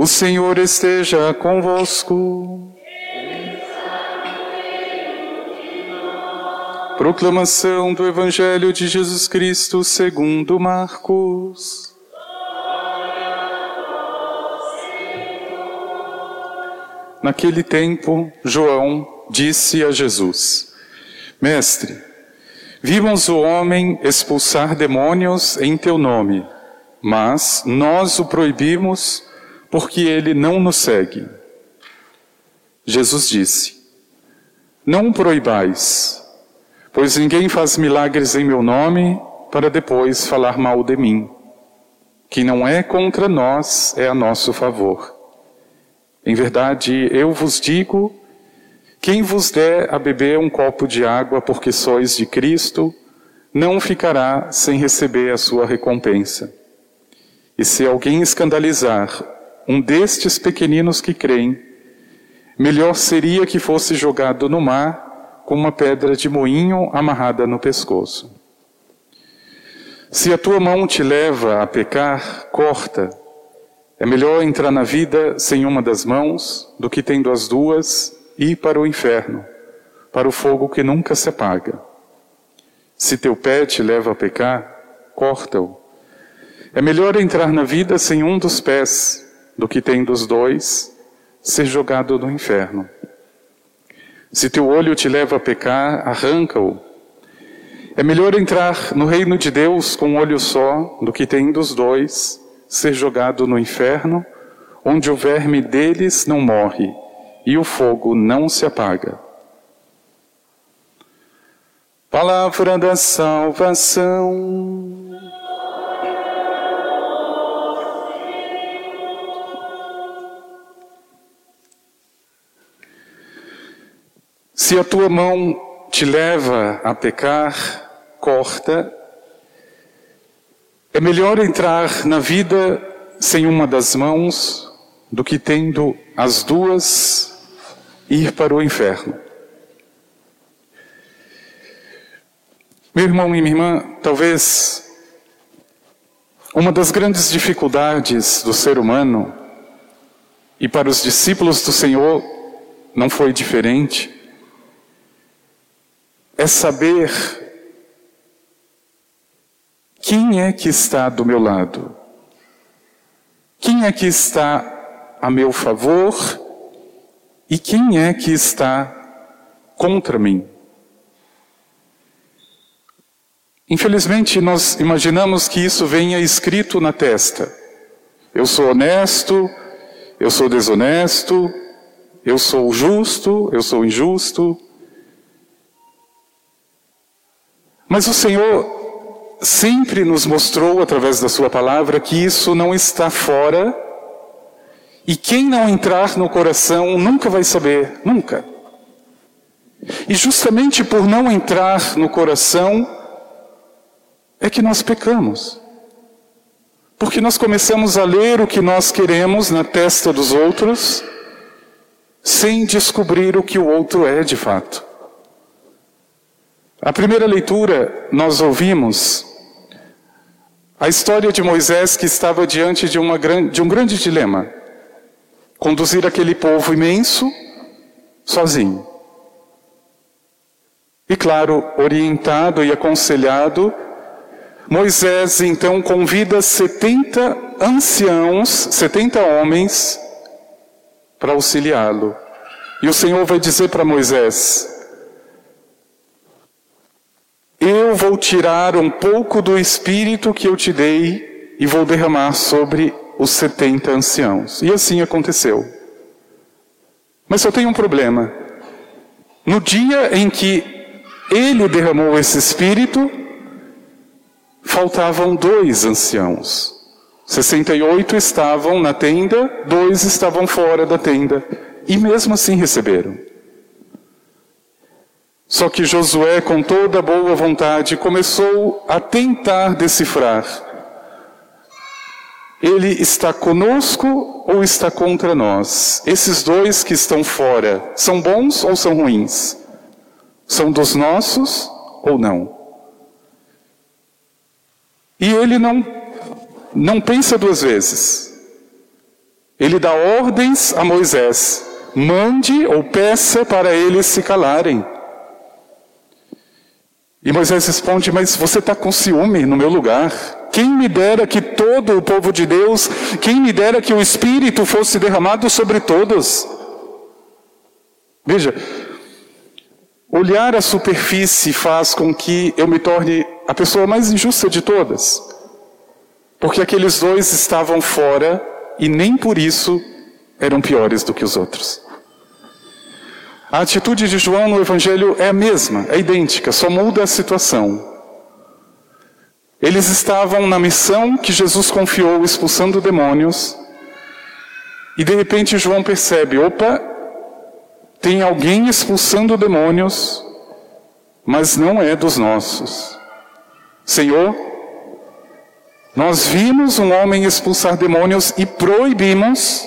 O Senhor esteja convosco. Proclamação do Evangelho de Jesus Cristo segundo Marcos. Naquele tempo, João disse a Jesus: Mestre, vimos o homem expulsar demônios em teu nome, mas nós o proibimos porque ele não nos segue. Jesus disse: Não proibais, pois ninguém faz milagres em meu nome para depois falar mal de mim. Que não é contra nós, é a nosso favor. Em verdade, eu vos digo: quem vos der a beber um copo de água porque sois de Cristo, não ficará sem receber a sua recompensa. E se alguém escandalizar um destes pequeninos que creem, melhor seria que fosse jogado no mar com uma pedra de moinho amarrada no pescoço. Se a tua mão te leva a pecar, corta. É melhor entrar na vida sem uma das mãos do que tendo as duas ir para o inferno, para o fogo que nunca se apaga. Se teu pé te leva a pecar, corta-o. É melhor entrar na vida sem um dos pés do que tem dos dois ser jogado no inferno. Se teu olho te leva a pecar, arranca-o. É melhor entrar no reino de Deus com um olho só do que tem dos dois ser jogado no inferno, onde o verme deles não morre e o fogo não se apaga. Palavra da salvação. Se a tua mão te leva a pecar, corta. É melhor entrar na vida sem uma das mãos do que tendo as duas ir para o inferno. Meu irmão e minha irmã, talvez uma das grandes dificuldades do ser humano, e para os discípulos do Senhor não foi diferente, é saber quem é que está do meu lado, quem é que está a meu favor e quem é que está contra mim. Infelizmente, nós imaginamos que isso venha escrito na testa. Eu sou honesto, eu sou desonesto, eu sou justo, eu sou injusto. Mas o Senhor sempre nos mostrou, através da Sua palavra, que isso não está fora, e quem não entrar no coração nunca vai saber, nunca. E justamente por não entrar no coração, é que nós pecamos. Porque nós começamos a ler o que nós queremos na testa dos outros, sem descobrir o que o outro é de fato. A primeira leitura, nós ouvimos a história de Moisés que estava diante de, uma, de um grande dilema: conduzir aquele povo imenso sozinho. E claro, orientado e aconselhado, Moisés então convida 70 anciãos, 70 homens, para auxiliá-lo. E o Senhor vai dizer para Moisés: eu vou tirar um pouco do espírito que eu te dei e vou derramar sobre os setenta anciãos. E assim aconteceu. Mas só tem um problema. No dia em que ele derramou esse espírito, faltavam dois anciãos. 68 estavam na tenda, dois estavam fora da tenda. E mesmo assim receberam. Só que Josué, com toda boa vontade, começou a tentar decifrar: ele está conosco ou está contra nós? Esses dois que estão fora, são bons ou são ruins? São dos nossos ou não? E ele não, não pensa duas vezes. Ele dá ordens a Moisés: mande ou peça para eles se calarem. E Moisés responde: Mas você está com ciúme no meu lugar. Quem me dera que todo o povo de Deus, quem me dera que o Espírito fosse derramado sobre todos. Veja, olhar a superfície faz com que eu me torne a pessoa mais injusta de todas. Porque aqueles dois estavam fora e nem por isso eram piores do que os outros. A atitude de João no Evangelho é a mesma, é idêntica, só muda a situação. Eles estavam na missão que Jesus confiou, expulsando demônios, e de repente João percebe: opa, tem alguém expulsando demônios, mas não é dos nossos. Senhor, nós vimos um homem expulsar demônios e proibimos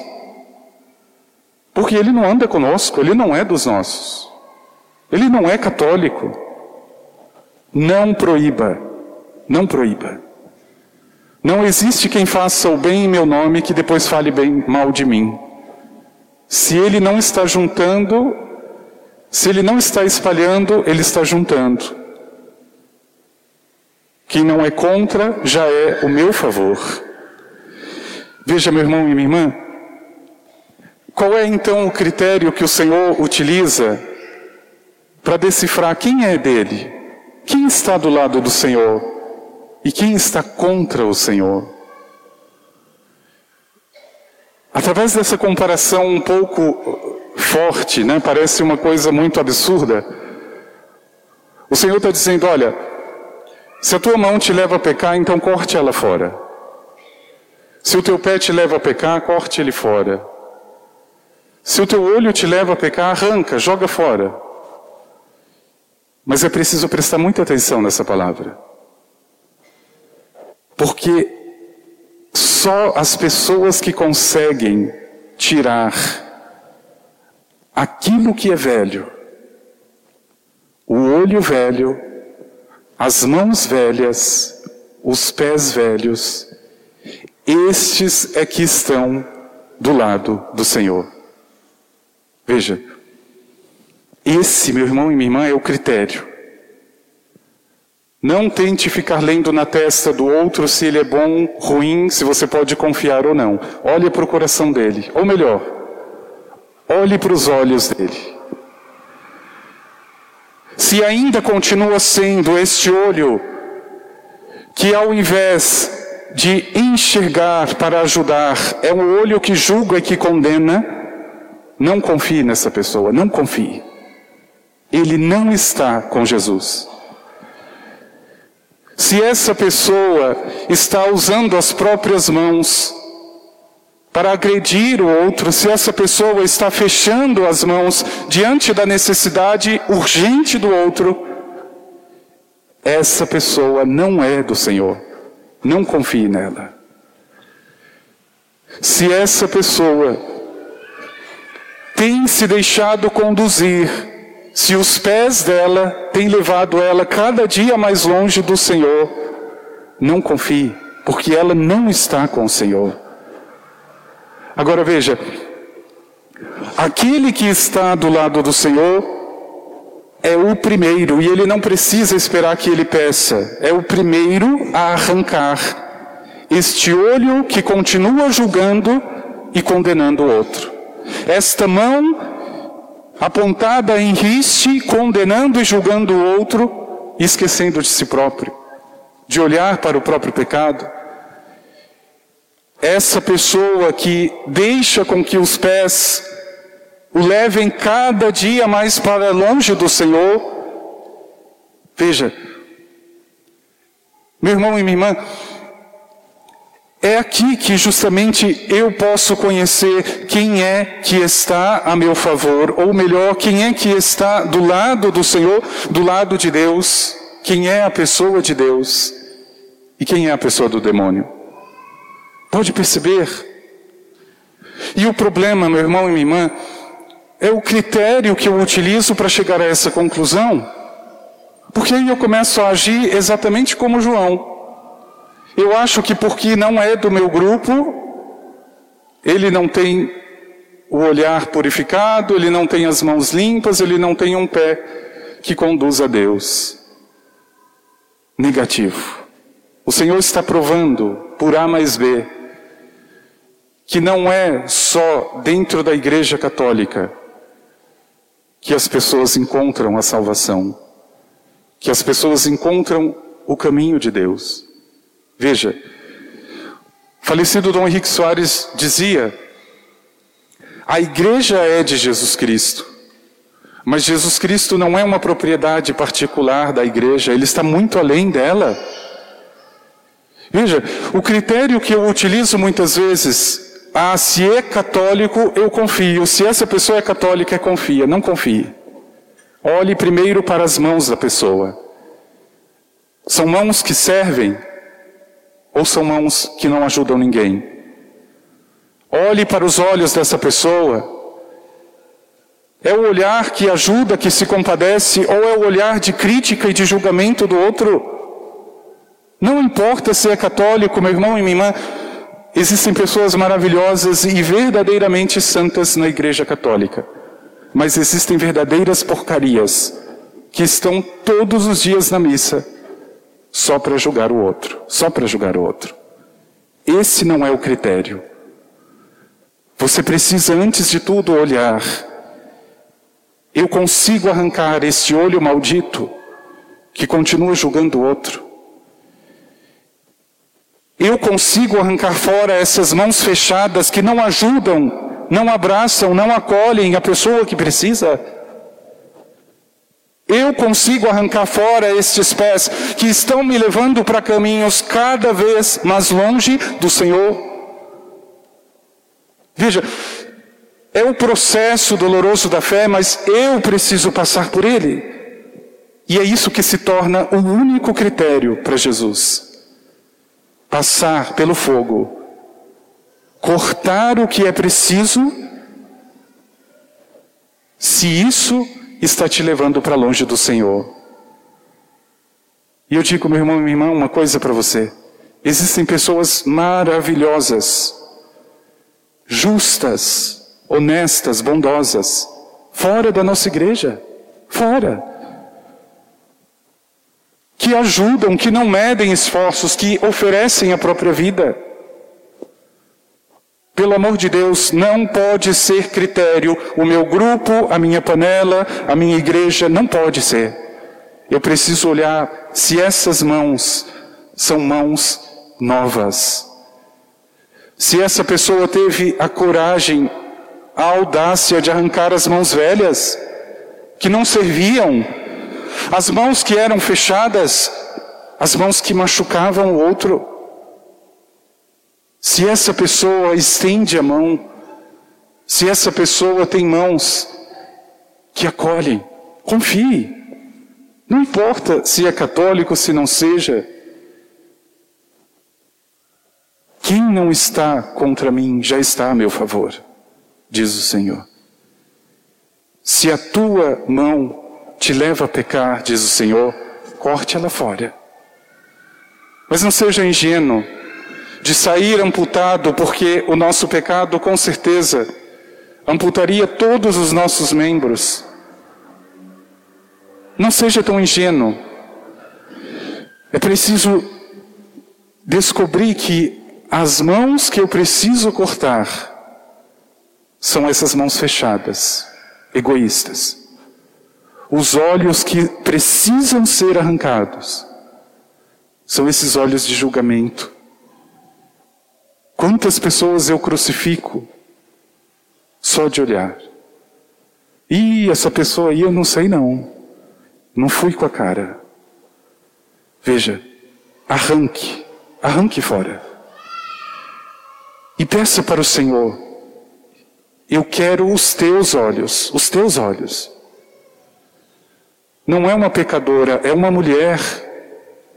porque ele não anda conosco, ele não é dos nossos. Ele não é católico. Não proíba, não proíba. Não existe quem faça o bem em meu nome que depois fale bem mal de mim. Se ele não está juntando, se ele não está espalhando, ele está juntando. Quem não é contra já é o meu favor. Veja, meu irmão e minha irmã, qual é então o critério que o Senhor utiliza para decifrar quem é dele? Quem está do lado do Senhor e quem está contra o Senhor? Através dessa comparação um pouco forte, né, parece uma coisa muito absurda, o Senhor está dizendo: olha, se a tua mão te leva a pecar, então corte ela fora. Se o teu pé te leva a pecar, corte ele fora. Se o teu olho te leva a pecar, arranca, joga fora. Mas é preciso prestar muita atenção nessa palavra. Porque só as pessoas que conseguem tirar aquilo que é velho, o olho velho, as mãos velhas, os pés velhos, estes é que estão do lado do Senhor. Veja, esse, meu irmão e minha irmã, é o critério. Não tente ficar lendo na testa do outro se ele é bom, ruim, se você pode confiar ou não. Olhe para o coração dele. Ou melhor, olhe para os olhos dele. Se ainda continua sendo este olho que, ao invés de enxergar para ajudar, é um olho que julga e que condena, não confie nessa pessoa, não confie. Ele não está com Jesus. Se essa pessoa está usando as próprias mãos para agredir o outro, se essa pessoa está fechando as mãos diante da necessidade urgente do outro, essa pessoa não é do Senhor. Não confie nela. Se essa pessoa tem se deixado conduzir, se os pés dela têm levado ela cada dia mais longe do Senhor, não confie, porque ela não está com o Senhor. Agora veja, aquele que está do lado do Senhor é o primeiro, e ele não precisa esperar que ele peça, é o primeiro a arrancar este olho que continua julgando e condenando o outro. Esta mão apontada em riste, condenando e julgando o outro, esquecendo de si próprio, de olhar para o próprio pecado. Essa pessoa que deixa com que os pés o levem cada dia mais para longe do Senhor. Veja, meu irmão e minha irmã, é aqui que justamente eu posso conhecer quem é que está a meu favor, ou melhor, quem é que está do lado do Senhor, do lado de Deus, quem é a pessoa de Deus e quem é a pessoa do demônio. Pode perceber? E o problema, meu irmão e minha irmã, é o critério que eu utilizo para chegar a essa conclusão. Porque aí eu começo a agir exatamente como João. Eu acho que porque não é do meu grupo, ele não tem o olhar purificado, ele não tem as mãos limpas, ele não tem um pé que conduz a Deus. Negativo. O Senhor está provando, por A mais B, que não é só dentro da Igreja Católica que as pessoas encontram a salvação, que as pessoas encontram o caminho de Deus. Veja, falecido Dom Henrique Soares dizia: a igreja é de Jesus Cristo, mas Jesus Cristo não é uma propriedade particular da igreja, ele está muito além dela. Veja, o critério que eu utilizo muitas vezes, ah, se é católico, eu confio, se essa pessoa é católica, confia, não confie. Olhe primeiro para as mãos da pessoa. São mãos que servem ou são mãos que não ajudam ninguém? Olhe para os olhos dessa pessoa. É o olhar que ajuda, que se compadece, ou é o olhar de crítica e de julgamento do outro? Não importa se é católico, meu irmão e minha irmã, existem pessoas maravilhosas e verdadeiramente santas na Igreja Católica, mas existem verdadeiras porcarias que estão todos os dias na missa só para julgar o outro, só para julgar o outro. Esse não é o critério. Você precisa, antes de tudo, olhar. Eu consigo arrancar esse olho maldito que continua julgando o outro. Eu consigo arrancar fora essas mãos fechadas que não ajudam, não abraçam, não acolhem a pessoa que precisa. Eu consigo arrancar fora estes pés que estão me levando para caminhos cada vez mais longe do Senhor. Veja, é o processo doloroso da fé, mas eu preciso passar por ele. E é isso que se torna o único critério para Jesus. Passar pelo fogo, cortar o que é preciso, se isso está te levando para longe do Senhor. E eu digo, meu irmão e minha irmã, uma coisa para você. Existem pessoas maravilhosas, justas, honestas, bondosas, fora da nossa igreja, fora. Que ajudam, que não medem esforços, que oferecem a própria vida. Pelo amor de Deus, não pode ser critério o meu grupo, a minha panela, a minha igreja, não pode ser. Eu preciso olhar se essas mãos são mãos novas. Se essa pessoa teve a coragem, a audácia de arrancar as mãos velhas, que não serviam, as mãos que eram fechadas, as mãos que machucavam o outro. Se essa pessoa estende a mão, se essa pessoa tem mãos que acolhem, confie. Não importa se é católico, se não seja. Quem não está contra mim já está a meu favor, diz o Senhor. Se a tua mão te leva a pecar, diz o Senhor, corte ela fora. Mas não seja ingênuo de sair amputado, porque o nosso pecado, com certeza, amputaria todos os nossos membros. Não seja tão ingênuo. É preciso descobrir que as mãos que eu preciso cortar são essas mãos fechadas, egoístas. Os olhos que precisam ser arrancados são esses olhos de julgamento Quantas pessoas eu crucifico só de olhar? E essa pessoa aí eu não sei não. Não fui com a cara. Veja, arranque, arranque fora. E peça para o Senhor, eu quero os teus olhos, os teus olhos. Não é uma pecadora, é uma mulher,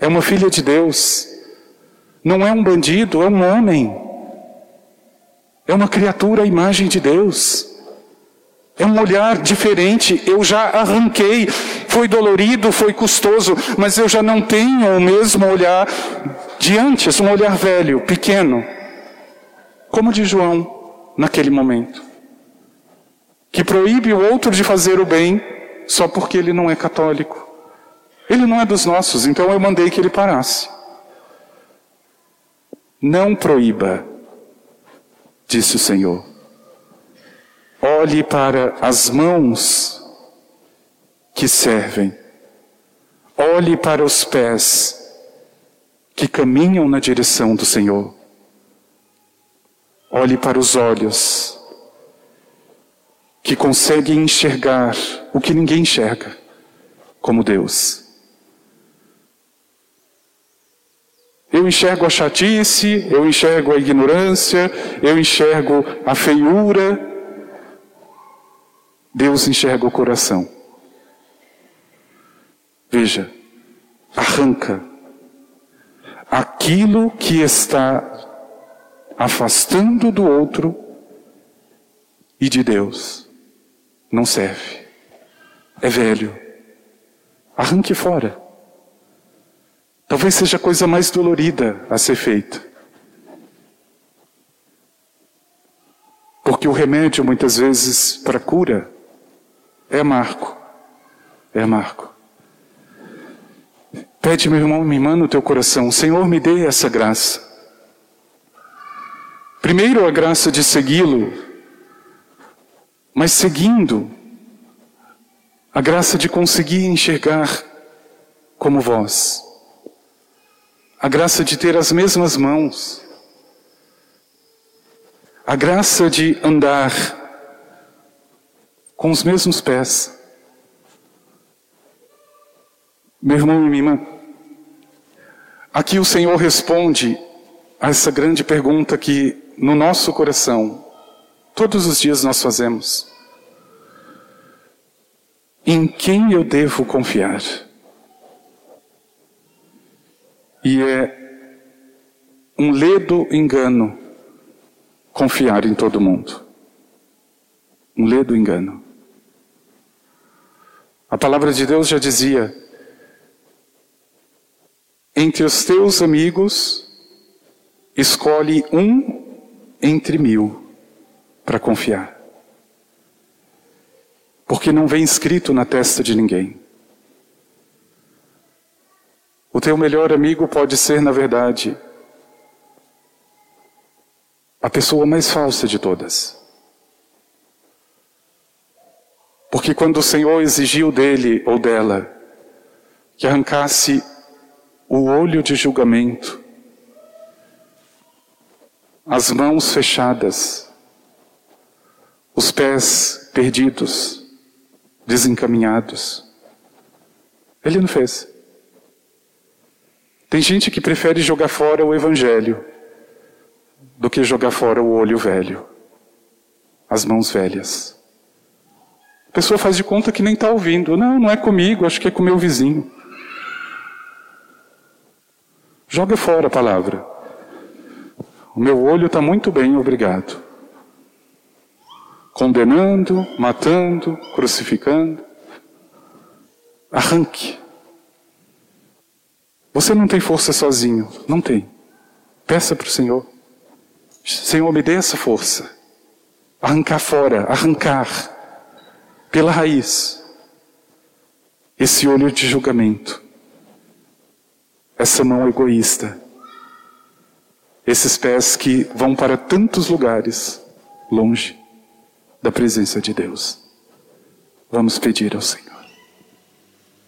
é uma filha de Deus. Não é um bandido, é um homem. É uma criatura à imagem de Deus. É um olhar diferente. Eu já arranquei. Foi dolorido, foi custoso, mas eu já não tenho o mesmo olhar de antes, um olhar velho, pequeno, como de João. naquele momento. Que proíbe o outro de fazer o bem só porque ele não é católico. Ele não é dos nossos, então eu mandei que ele parasse. Não proíba, disse o Senhor. Olhe para as mãos que servem. Olhe para os pés que caminham na direção do Senhor. Olhe para os olhos que conseguem enxergar o que ninguém enxerga, como Deus. Eu enxergo a chatice, eu enxergo a ignorância, eu enxergo a feiura. Deus enxerga o coração. Veja, arranca aquilo que está afastando do outro e de Deus. Não serve. É velho. Arranque fora. Talvez seja a coisa mais dolorida a ser feita. Porque o remédio, muitas vezes, para cura, é amargo. É amargo. Pede, meu irmão, minha irmã, no teu coração, Senhor, me dê essa graça. Primeiro, a graça de segui-lo, mas seguindo, a graça de conseguir enxergar como vós a graça de ter as mesmas mãos, a graça de andar com os mesmos pés. Meu irmão e minha irmã, aqui o Senhor responde a essa grande pergunta que no nosso coração, todos os dias nós fazemos: Em quem eu devo confiar? E é um ledo engano confiar em todo mundo. Um ledo engano. A palavra de Deus já dizia: entre os teus amigos, escolhe um entre mil para confiar. Porque não vem escrito na testa de ninguém. O teu melhor amigo pode ser, na verdade, a pessoa mais falsa de todas. Porque quando o Senhor exigiu dele ou dela que arrancasse o olho de julgamento, as mãos fechadas, os pés perdidos, desencaminhados, ele não fez. Tem gente que prefere jogar fora o evangelho do que jogar fora o olho velho, as mãos velhas. A pessoa faz de conta que nem está ouvindo. Não, não é comigo, acho que é com meu vizinho. Joga fora a palavra. O meu olho está muito bem, obrigado. Condenando, matando, crucificando. Arranque. Você não tem força sozinho, não tem. Peça para o Senhor. Senhor, me dê essa força. Arrancar fora, arrancar pela raiz esse olho de julgamento, essa mão egoísta, esses pés que vão para tantos lugares longe da presença de Deus. Vamos pedir ao Senhor.